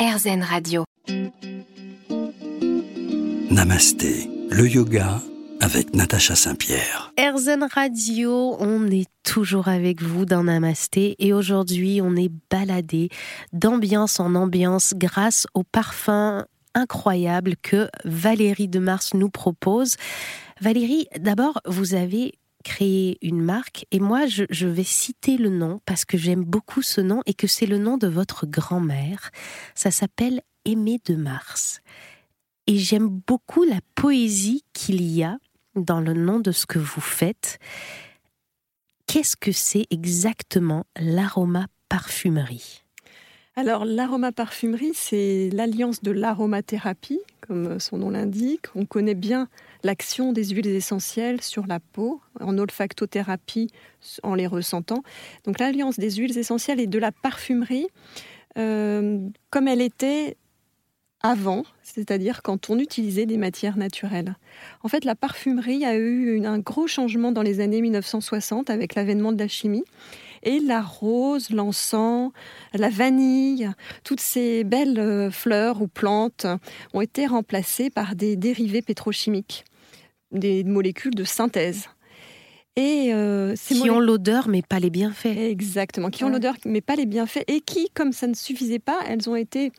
RZN Radio. Namasté, le yoga avec Natacha Saint-Pierre. RZN Radio, on est toujours avec vous dans Namasté et aujourd'hui on est baladé d'ambiance en ambiance grâce au parfum incroyable que Valérie de Mars nous propose. Valérie, d'abord, vous avez créé une marque et moi je, vais citer le nom parce que j'aime beaucoup ce nom et que c'est le nom de votre grand-mère. Ça s'appelle Aimée de Mars. Et j'aime beaucoup la poésie qu'il y a dans le nom de ce que vous faites. Qu'est-ce que c'est exactement l'aroma parfumerie? Alors l'aromaparfumerie, c'est l'alliance de l'aromathérapie, comme son nom l'indique. On connaît bien l'action des huiles essentielles sur la peau, en olfactothérapie, en les ressentant. Donc l'alliance des huiles essentielles et de la parfumerie, euh, comme elle était avant, c'est-à-dire quand on utilisait des matières naturelles. En fait, la parfumerie a eu un gros changement dans les années 1960 avec l'avènement de la chimie. Et la rose, l'encens, la vanille, toutes ces belles euh, fleurs ou plantes ont été remplacées par des dérivés pétrochimiques, des molécules de synthèse. Et euh, qui ont l'odeur mais pas les bienfaits. Exactement, qui ont l'odeur mais pas les bienfaits et qui, comme ça ne suffisait pas, elles ont été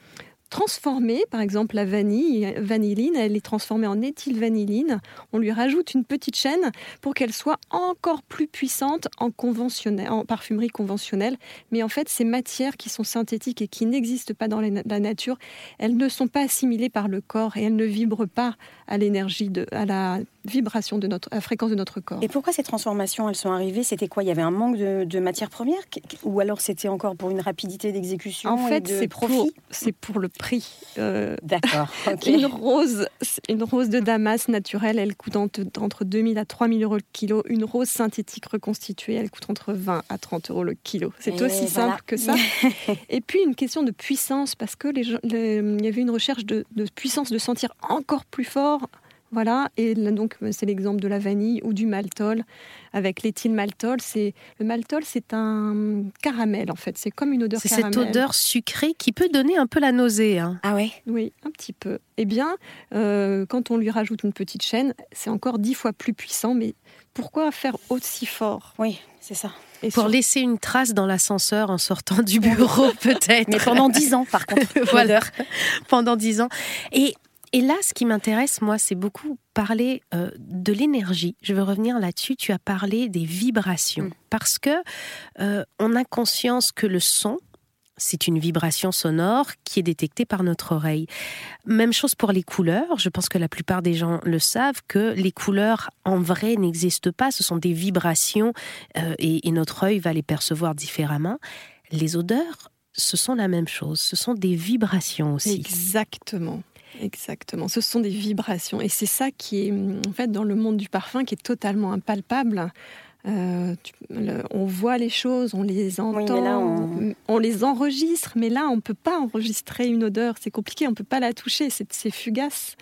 transformer, par exemple la vanille, vanilline, elle est transformée en éthylvanilline. On lui rajoute une petite chaîne pour qu'elle soit encore plus puissante en, conventionnel, en parfumerie conventionnelle. Mais en fait, ces matières qui sont synthétiques et qui n'existent pas dans la nature, elles ne sont pas assimilées par le corps et elles ne vibrent pas à l'énergie, à la vibration de notre, à la fréquence de notre corps. Et pourquoi ces transformations, elles sont arrivées? C'était quoi? Il y avait un manque de, de matières premières? Ou alors c'était encore pour une rapidité d'exécution En fait, c'est profit? C'est pour le prix. Euh, D'accord. Une rose, une rose de Damas naturelle, elle coûte entre, entre 2000 à 3000 euros le kilo. Une rose synthétique reconstituée, elle coûte entre 20 à 30 euros le kilo. C'est aussi simple que ça. Et puis une question de puissance, parce que les, il y avait une recherche de, de puissance, de sentir encore plus fort voilà, et donc c'est l'exemple de la vanille ou du maltol avec l'éthylmaltol. C'est le maltol, c'est un caramel en fait. C'est comme une odeur. C'est cette odeur sucrée qui peut donner un peu la nausée. Hein. Ah ouais? Oui, un petit peu. Eh bien, euh, quand on lui rajoute une petite chaîne, c'est encore dix fois plus puissant. Mais pourquoi faire aussi fort? Oui, c'est ça. Et pour laisser une trace dans l'ascenseur en sortant du bureau, peut-être. Mais pendant dix ans, par contre. voilà. Pendant dix ans. Et et là, ce qui m'intéresse, moi, c'est beaucoup parler euh, de l'énergie. Je veux revenir là-dessus. Tu as parlé des vibrations. Mm. Parce que euh, on a conscience que le son, c'est une vibration sonore qui est détectée par notre oreille. Même chose pour les couleurs. Je pense que la plupart des gens le savent que les couleurs en vrai n'existent pas. Ce sont des vibrations euh, et, et notre œil va les percevoir différemment. Les odeurs, ce sont la même chose. Ce sont des vibrations aussi. Exactement. Exactement, ce sont des vibrations et c'est ça qui est en fait dans le monde du parfum qui est totalement impalpable. Euh, on voit les choses, on les entend, on... les enregistre, mais là on ne peut pas enregistrer une odeur, c'est compliqué, on ne peut pas la toucher, c'est fugace.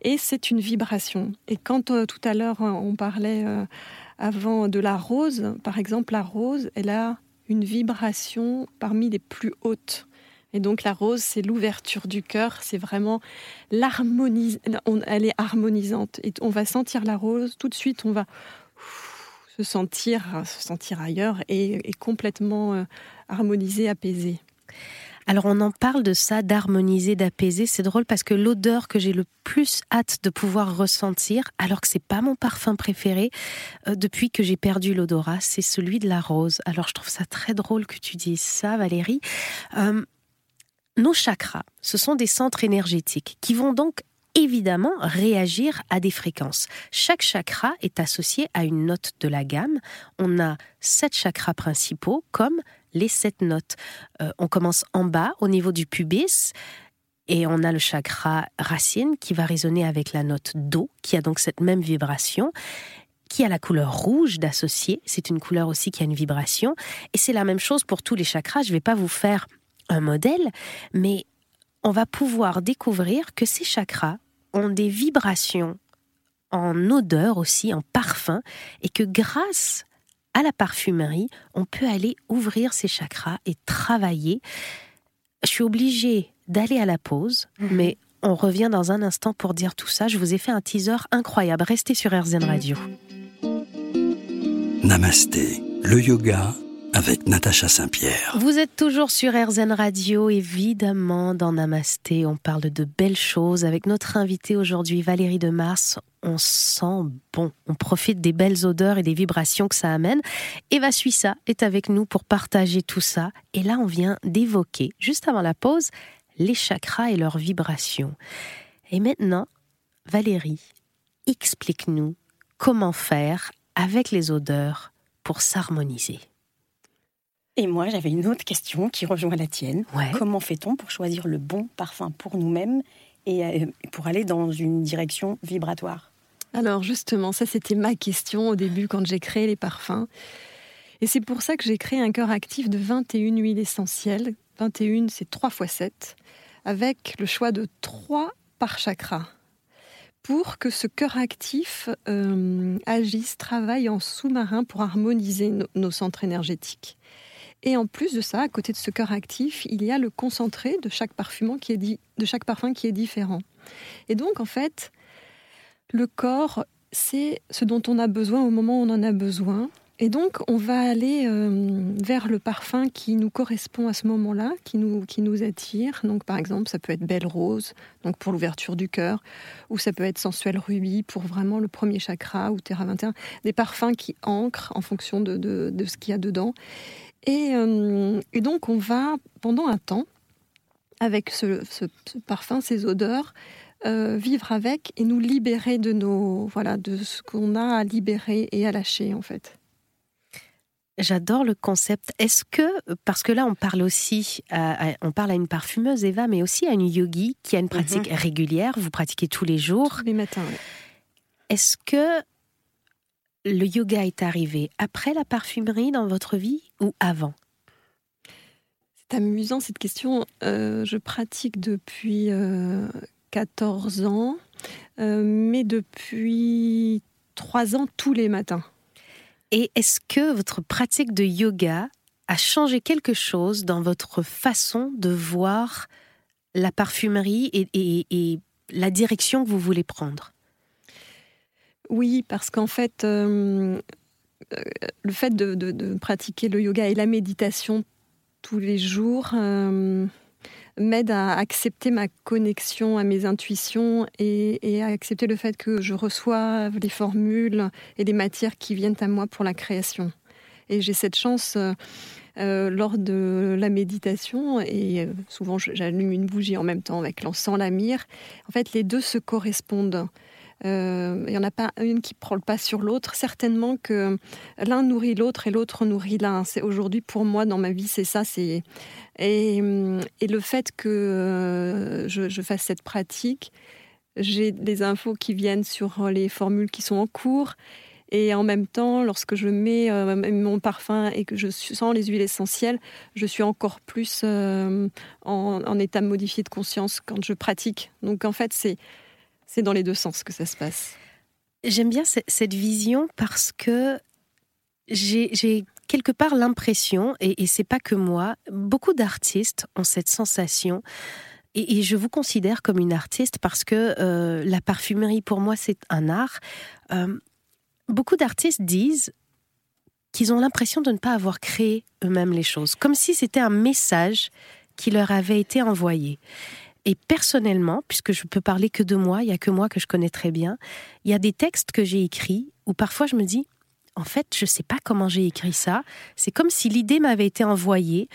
Et c'est une vibration. Et quand euh, tout à l'heure on parlait euh, avant de la rose, par exemple, la rose, elle a une vibration parmi les plus hautes. Et donc la rose, c'est l'ouverture du cœur, c'est vraiment l'harmonie, elle est harmonisante. Et on va sentir la rose, tout de suite on va se sentir, se sentir ailleurs et, complètement euh, harmonisé, apaisé. Alors on en parle de ça, d'harmoniser, d'apaiser. C'est drôle parce que l'odeur que j'ai le plus hâte de pouvoir ressentir, alors que c'est pas mon parfum préféré euh, depuis que j'ai perdu l'odorat, c'est celui de la rose. Alors je trouve ça très drôle que tu dises ça, Valérie. Euh, nos chakras, ce sont des centres énergétiques qui vont donc évidemment réagir à des fréquences. Chaque chakra est associé à une note de la gamme. On a sept chakras principaux comme les sept notes. Euh, on commence en bas au niveau du pubis et on a le chakra racine qui va résonner avec la note Do qui a donc cette même vibration qui a la couleur rouge d'associer. C'est une couleur aussi qui a une vibration. Et c'est la même chose pour tous les chakras. Je ne vais pas vous faire un modèle, mais on va pouvoir découvrir que ces chakras ont des vibrations en odeur aussi, en parfum, et que grâce à la parfumerie, on peut aller ouvrir ces chakras et travailler. Je suis obligée d'aller à la pause, mhm. mais on revient dans un instant pour dire tout ça. Je vous ai fait un teaser incroyable. Restez sur RZN Radio. Namasté, le yoga avec Natacha Saint-Pierre. Vous êtes toujours sur RZN Radio, évidemment, dans Namasté. On parle de belles choses avec notre invitée aujourd'hui, Valérie de Mars. On sent bon, on profite des belles odeurs et des vibrations que ça amène. Eva Suissa est avec nous pour partager tout ça. Et là, on vient d'évoquer, juste avant la pause, les chakras et leurs vibrations. Et maintenant, Valérie, explique-nous comment faire avec les odeurs pour s'harmoniser. Et moi, j'avais une autre question qui rejoint la tienne. Comment fait-on pour choisir le bon parfum pour nous-mêmes et euh, pour aller dans une direction vibratoire? Alors justement, ça c'était ma question au début quand j'ai créé les parfums. Et c'est pour ça que j'ai créé un cœur actif de 21 huiles essentielles. 21, c'est 3 fois 7, avec le choix de 3 par chakra pour que ce cœur actif euh, agisse, travaille en sous-marin pour harmoniser nos centres énergétiques. Et en plus de ça, à côté de ce cœur actif, il y a le concentré de chaque, qui est de chaque parfum qui est différent. Et donc, en fait, le corps, c'est ce dont on a besoin au moment où on en a besoin. Et donc, on va aller euh, vers le parfum qui nous correspond à ce moment-là, qui nous, qui nous attire. Donc, par exemple, ça peut être Belle Rose, donc pour l'ouverture du cœur, ou ça peut être Sensuel Rubis pour vraiment le premier chakra, ou Terra 21. Des parfums qui ancrent en fonction de, de ce qu'il y a dedans. Euh, et, donc on va, pendant un temps, avec ce, parfum, ces odeurs, euh, vivre avec et nous libérer de nos voilà de ce qu'on a à libérer et à lâcher en fait. J'adore le concept. Est-ce que, parce que là on parle aussi, on parle à une parfumeuse Eva, mais aussi à une yogi qui a une pratique mhm. régulière, vous pratiquez tous les jours. Tous les matins, Est-ce que le yoga est arrivé après la parfumerie dans votre vie? Ou avant? C'est amusant cette question. Euh, je pratique depuis 14 euh, ans, euh, mais depuis 3 ans tous les matins. Et est-ce que votre pratique de yoga a changé quelque chose dans votre façon de voir la parfumerie et la direction que vous voulez prendre? Oui, parce qu'en fait, euh, le fait de, pratiquer le yoga et la méditation tous les jours euh, m'aide à accepter ma connexion à mes intuitions et, à accepter le fait que je reçois les formules et les matières qui viennent à moi pour la création. Et j'ai cette chance lors de la méditation, et souvent j'allume une bougie en même temps avec l'encens, la myrrhe. En fait, les deux se correspondent. Euh, il n'y en a pas une qui prend le pas sur l'autre. Certainement que l'un nourrit l'autre et l'autre nourrit l'un. C'est aujourd'hui pour moi dans ma vie, c'est ça. C'est et, le fait que euh, je, fasse cette pratique, j'ai des infos qui viennent sur les formules qui sont en cours. Et en même temps, lorsque je mets euh, mon parfum et que je sens les huiles essentielles, je suis encore plus en, en, état modifié de conscience quand je pratique. Donc en fait, c'est c'est dans les deux sens que ça se passe. J'aime bien cette vision parce que j'ai quelque part l'impression, et, c'est pas que moi, beaucoup d'artistes ont cette sensation. Et, je vous considère comme une artiste parce que euh, la parfumerie, pour moi, c'est un art. Euh, beaucoup d'artistes disent qu'ils ont l'impression de ne pas avoir créé eux-mêmes les choses, comme si c'était un message qui leur avait été envoyé. Et personnellement, puisque je peux parler que de moi, il y a que moi que je connais très bien, il y a des textes que j'ai écrits où parfois je me dis, en fait, je ne sais pas comment j'ai écrit ça. C'est comme si l'idée m'avait été envoyée.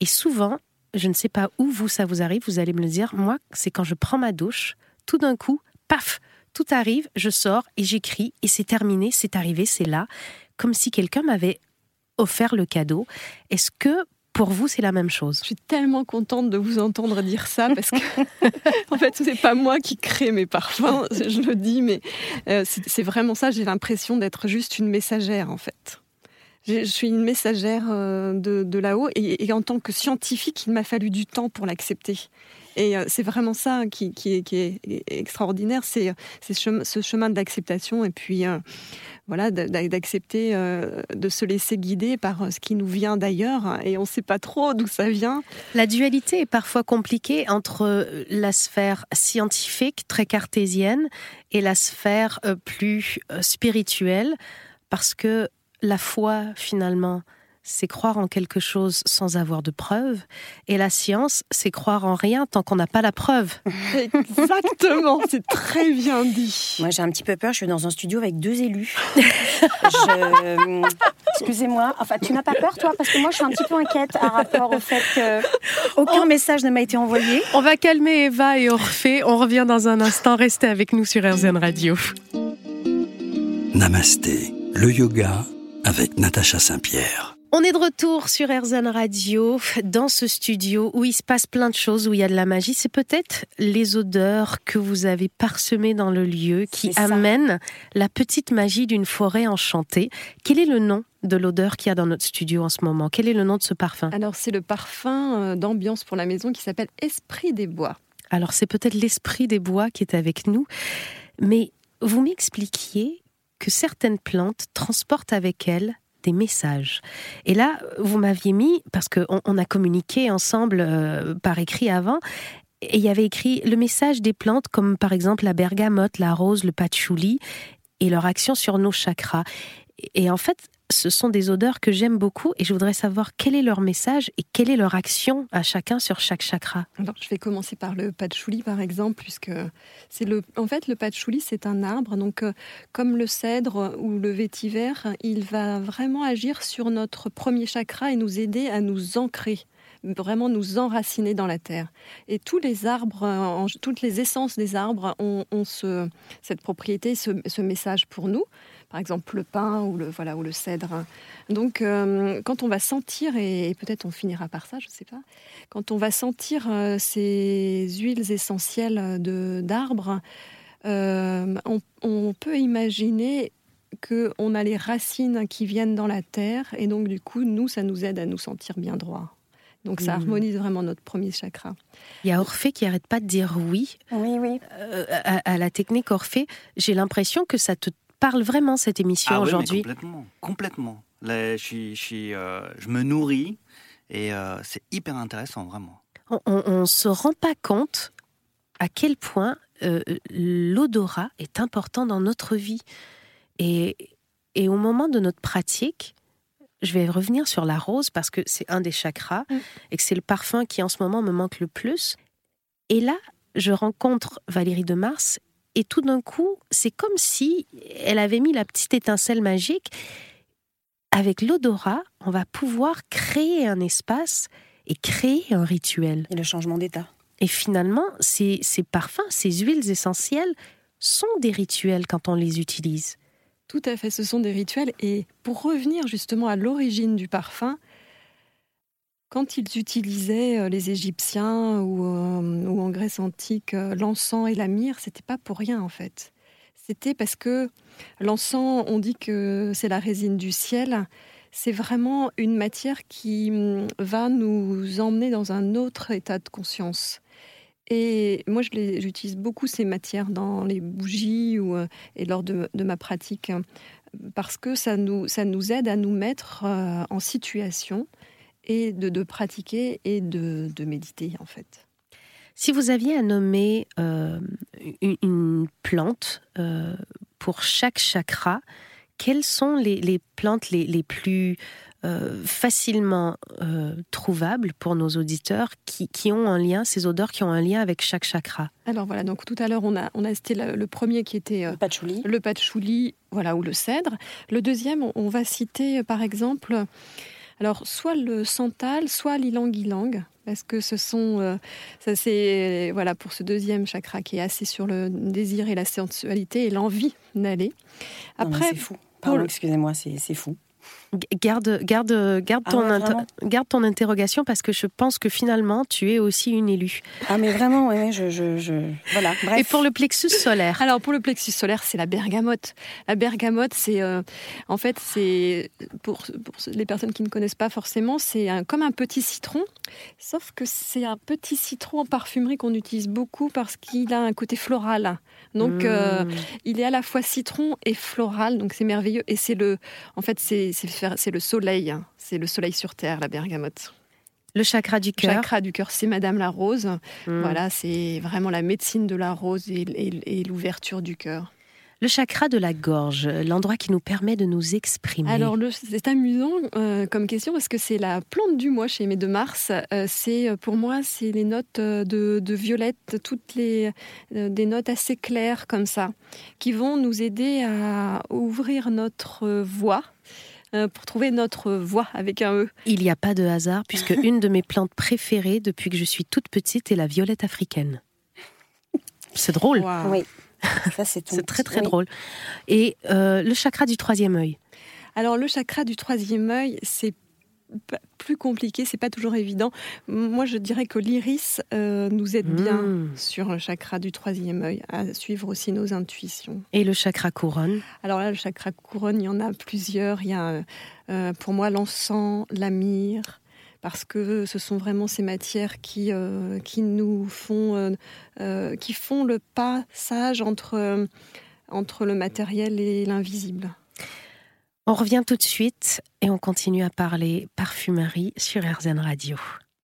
Et souvent, je ne sais pas où vous ça vous arrive, vous allez me le dire. Moi, c'est quand je prends ma douche, tout d'un coup, paf, tout arrive, je sors et j'écris et c'est terminé, c'est arrivé, c'est là, comme si quelqu'un m'avait offert le cadeau. Est-ce que pour vous, c'est la même chose. Je suis tellement contente de vous entendre dire ça parce que, en fait, ce n'est pas moi qui crée mes parfums, je le dis, mais euh, c'est vraiment ça. J'ai l'impression d'être juste une messagère, en fait. Je suis une messagère euh, de, là-haut et, en tant que scientifique, il m'a fallu du temps pour l'accepter. Et c'est vraiment ça qui, est, extraordinaire, c'est ce chemin de l'acceptation et puis voilà, d'accepter euh, de se laisser guider par euh, ce qui nous vient d'ailleurs et on ne sait pas trop d'où ça vient. La dualité est parfois compliquée entre euh, la sphère scientifique très cartésienne et la sphère plus spirituelle parce que la foi finalement c'est croire en quelque chose sans avoir de preuve. Et la science, c'est croire en rien tant qu'on n'a pas la preuve. Exactement, c'est très bien dit. Moi, j'ai un petit peu peur. Je suis dans un studio avec deux élus. Excusez-moi. Enfin, tu n'as pas peur, toi? Parce que moi, je suis un petit peu inquiète à rapport au fait qu'aucun message ne m'a été envoyé. On va calmer Eva et Orphée. On revient dans un instant. Restez avec nous sur RZN Radio. Namasté, le yoga avec Natacha Saint-Pierre. On est de retour sur RZN Radio, dans ce studio où il se passe plein de choses, où il y a de la magie. C'est peut-être les odeurs que vous avez parsemées dans le lieu qui amènent la petite magie d'une forêt enchantée. Quel est le nom de l'odeur qu'il y a dans notre studio en ce moment? Quel est le nom de ce parfum? Alors c'est le parfum euh, d'ambiance pour la maison qui s'appelle Esprit des Bois. Alors c'est peut-être l'Esprit des Bois qui est avec nous, mais vous m'expliquiez que certaines plantes transportent avec elles messages. Et là, vous m'aviez mis, parce qu'on on a communiqué ensemble euh, par écrit avant, et il y avait écrit le message des plantes, comme par exemple la bergamote, la rose, le patchouli, et leur action sur nos chakras. Et en fait, ce sont des odeurs que j'aime beaucoup et je voudrais savoir quel est leur message et quelle est leur action à chacun sur chaque chakra. Je vais commencer par le patchouli par exemple, puisque c'est le, en fait, le patchouli c'est un arbre, donc euh, comme le cèdre ou le vétiver, il va vraiment agir sur notre premier chakra et nous aider à nous ancrer vraiment nous enraciner dans la terre. Et tous les arbres, toutes les essences des arbres ont, ce, cette propriété, ce, message pour nous par exemple le pin ou le, voilà, ou le cèdre. Donc euh, quand on va sentir, et, peut-être on finira par ça, je ne sais pas, quand on va sentir euh, ces huiles essentielles d'arbres, euh, on, peut imaginer qu'on a les racines qui viennent dans la terre, et donc du coup, nous, ça nous aide à nous sentir bien droit. Donc ça mmh. harmonise vraiment notre premier chakra. Il y a Orphée qui arrête pas de dire oui. Oui, oui. à, la technique Orphée, j'ai l'impression que ça te parle vraiment cette émission ah aujourd'hui. complètement, complètement. Là, je, je, euh, je me nourris et euh, c'est hyper intéressant, vraiment. On ne se rend pas compte à quel point euh, l'odorat est important dans notre vie. Et, et, au moment de notre pratique, je vais revenir sur la rose parce que c'est un des chakras mm. et que c'est le parfum qui en ce moment me manque le plus. Et là, je rencontre Valérie de Mars et tout d'un coup, c'est comme si elle avait mis la petite étincelle magique. Avec l'odorat, on va pouvoir créer un espace et créer un rituel. Et le changement d'état. Et finalement, ces, ces parfums, ces huiles essentielles sont des rituels quand on les utilise. Tout à fait, ce sont des rituels. Et pour revenir justement à l'origine du parfum, quand ils utilisaient, euh, les Égyptiens ou, euh, ou en Grèce antique, euh, l'encens et la myrrhe, c'était pas pour rien en fait. C'était parce que l'encens, on dit que c'est la résine du ciel. C'est vraiment une matière qui mm, va nous emmener dans un autre état de conscience. Et moi, j'utilise beaucoup ces matières dans les bougies ou, et lors de, de, ma pratique, parce que ça nous, ça nous aide à nous mettre en situation et de, pratiquer et de, méditer en fait. Si vous aviez à nommer euh, une, plante euh, pour chaque chakra, quelles sont les, plantes les, plus euh, facilement trouvables pour nos auditeurs qui, ont un lien, ces odeurs qui ont un lien avec chaque chakra? Alors voilà, donc tout à l'heure on a, on a cité le, premier qui était le patchouli. le patchouli, voilà, ou le cèdre. Le deuxième, on va citer par exemple alors, soit le santal, soit l'ilang-ilang, parce que ce sont, euh, ça c'est, voilà, pour ce deuxième chakra qui est assez sur le désir et la sensualité et l'envie d'aller. Après, c'est fou. excusez-moi, c'est fou. Garde, garde, garde, Ah ton ouais, garde ton interrogation parce que je pense que finalement, tu es aussi une élue. Ah, mais vraiment, ouais, je, je, je- Voilà, bref. Et pour le plexus solaire? Alors pour le plexus solaire, c'est la bergamote. La bergamote, c'est euh, en fait c'est pour, pour les personnes qui ne connaissent pas forcément, c'est un- comme un petit citron, sauf que c'est un petit citron en parfumerie qu'on utilise beaucoup parce qu'il a un côté floral. Donc euh, Mmh. il est à la fois citron et floral, donc c'est merveilleux. Et c'est le, en fait c'est c'est le, le soleil, hein. c'est le soleil sur terre, la bergamote. le chakra du Le cœur. chakra du cœur, c'est Madame la Rose. Mmh. Voilà, c'est vraiment la médecine de la rose et, et- et l'ouverture du cœur. Le chakra de la gorge, l'endroit qui nous permet de nous exprimer. Alors, le- c'est amusant euh, comme question parce que c'est la plante du mois chez Aimé de Mars. Euh, c'est pour moi, c'est les notes euh, de, de violette, toutes les euh, des notes assez claires comme ça, qui vont nous aider à ouvrir notre voix. Euh, pour trouver notre voix avec un E. Il n'y a pas de hasard puisque une de mes plantes préférées depuis que je suis toute petite est la violette africaine. C'est drôle. Oui. Ça, c'est très très oui. drôle. Et euh, le chakra du troisième œil. Alors le chakra du troisième œil, c'est plus compliqué, c'est pas toujours évident. Moi, je dirais que l'iris euh, nous aide bien Mmh. sur le chakra du troisième œil, à suivre aussi nos intuitions. Et le chakra couronne? Alors là, le chakra couronne, il y en a plusieurs. Il y a euh, pour moi l'encens, la myrrhe, parce que ce sont vraiment ces matières qui, euh, qui nous font, qui font le passage entre, entre le matériel et l'invisible. On revient tout de suite et on continue à parler parfumerie sur RZN Radio.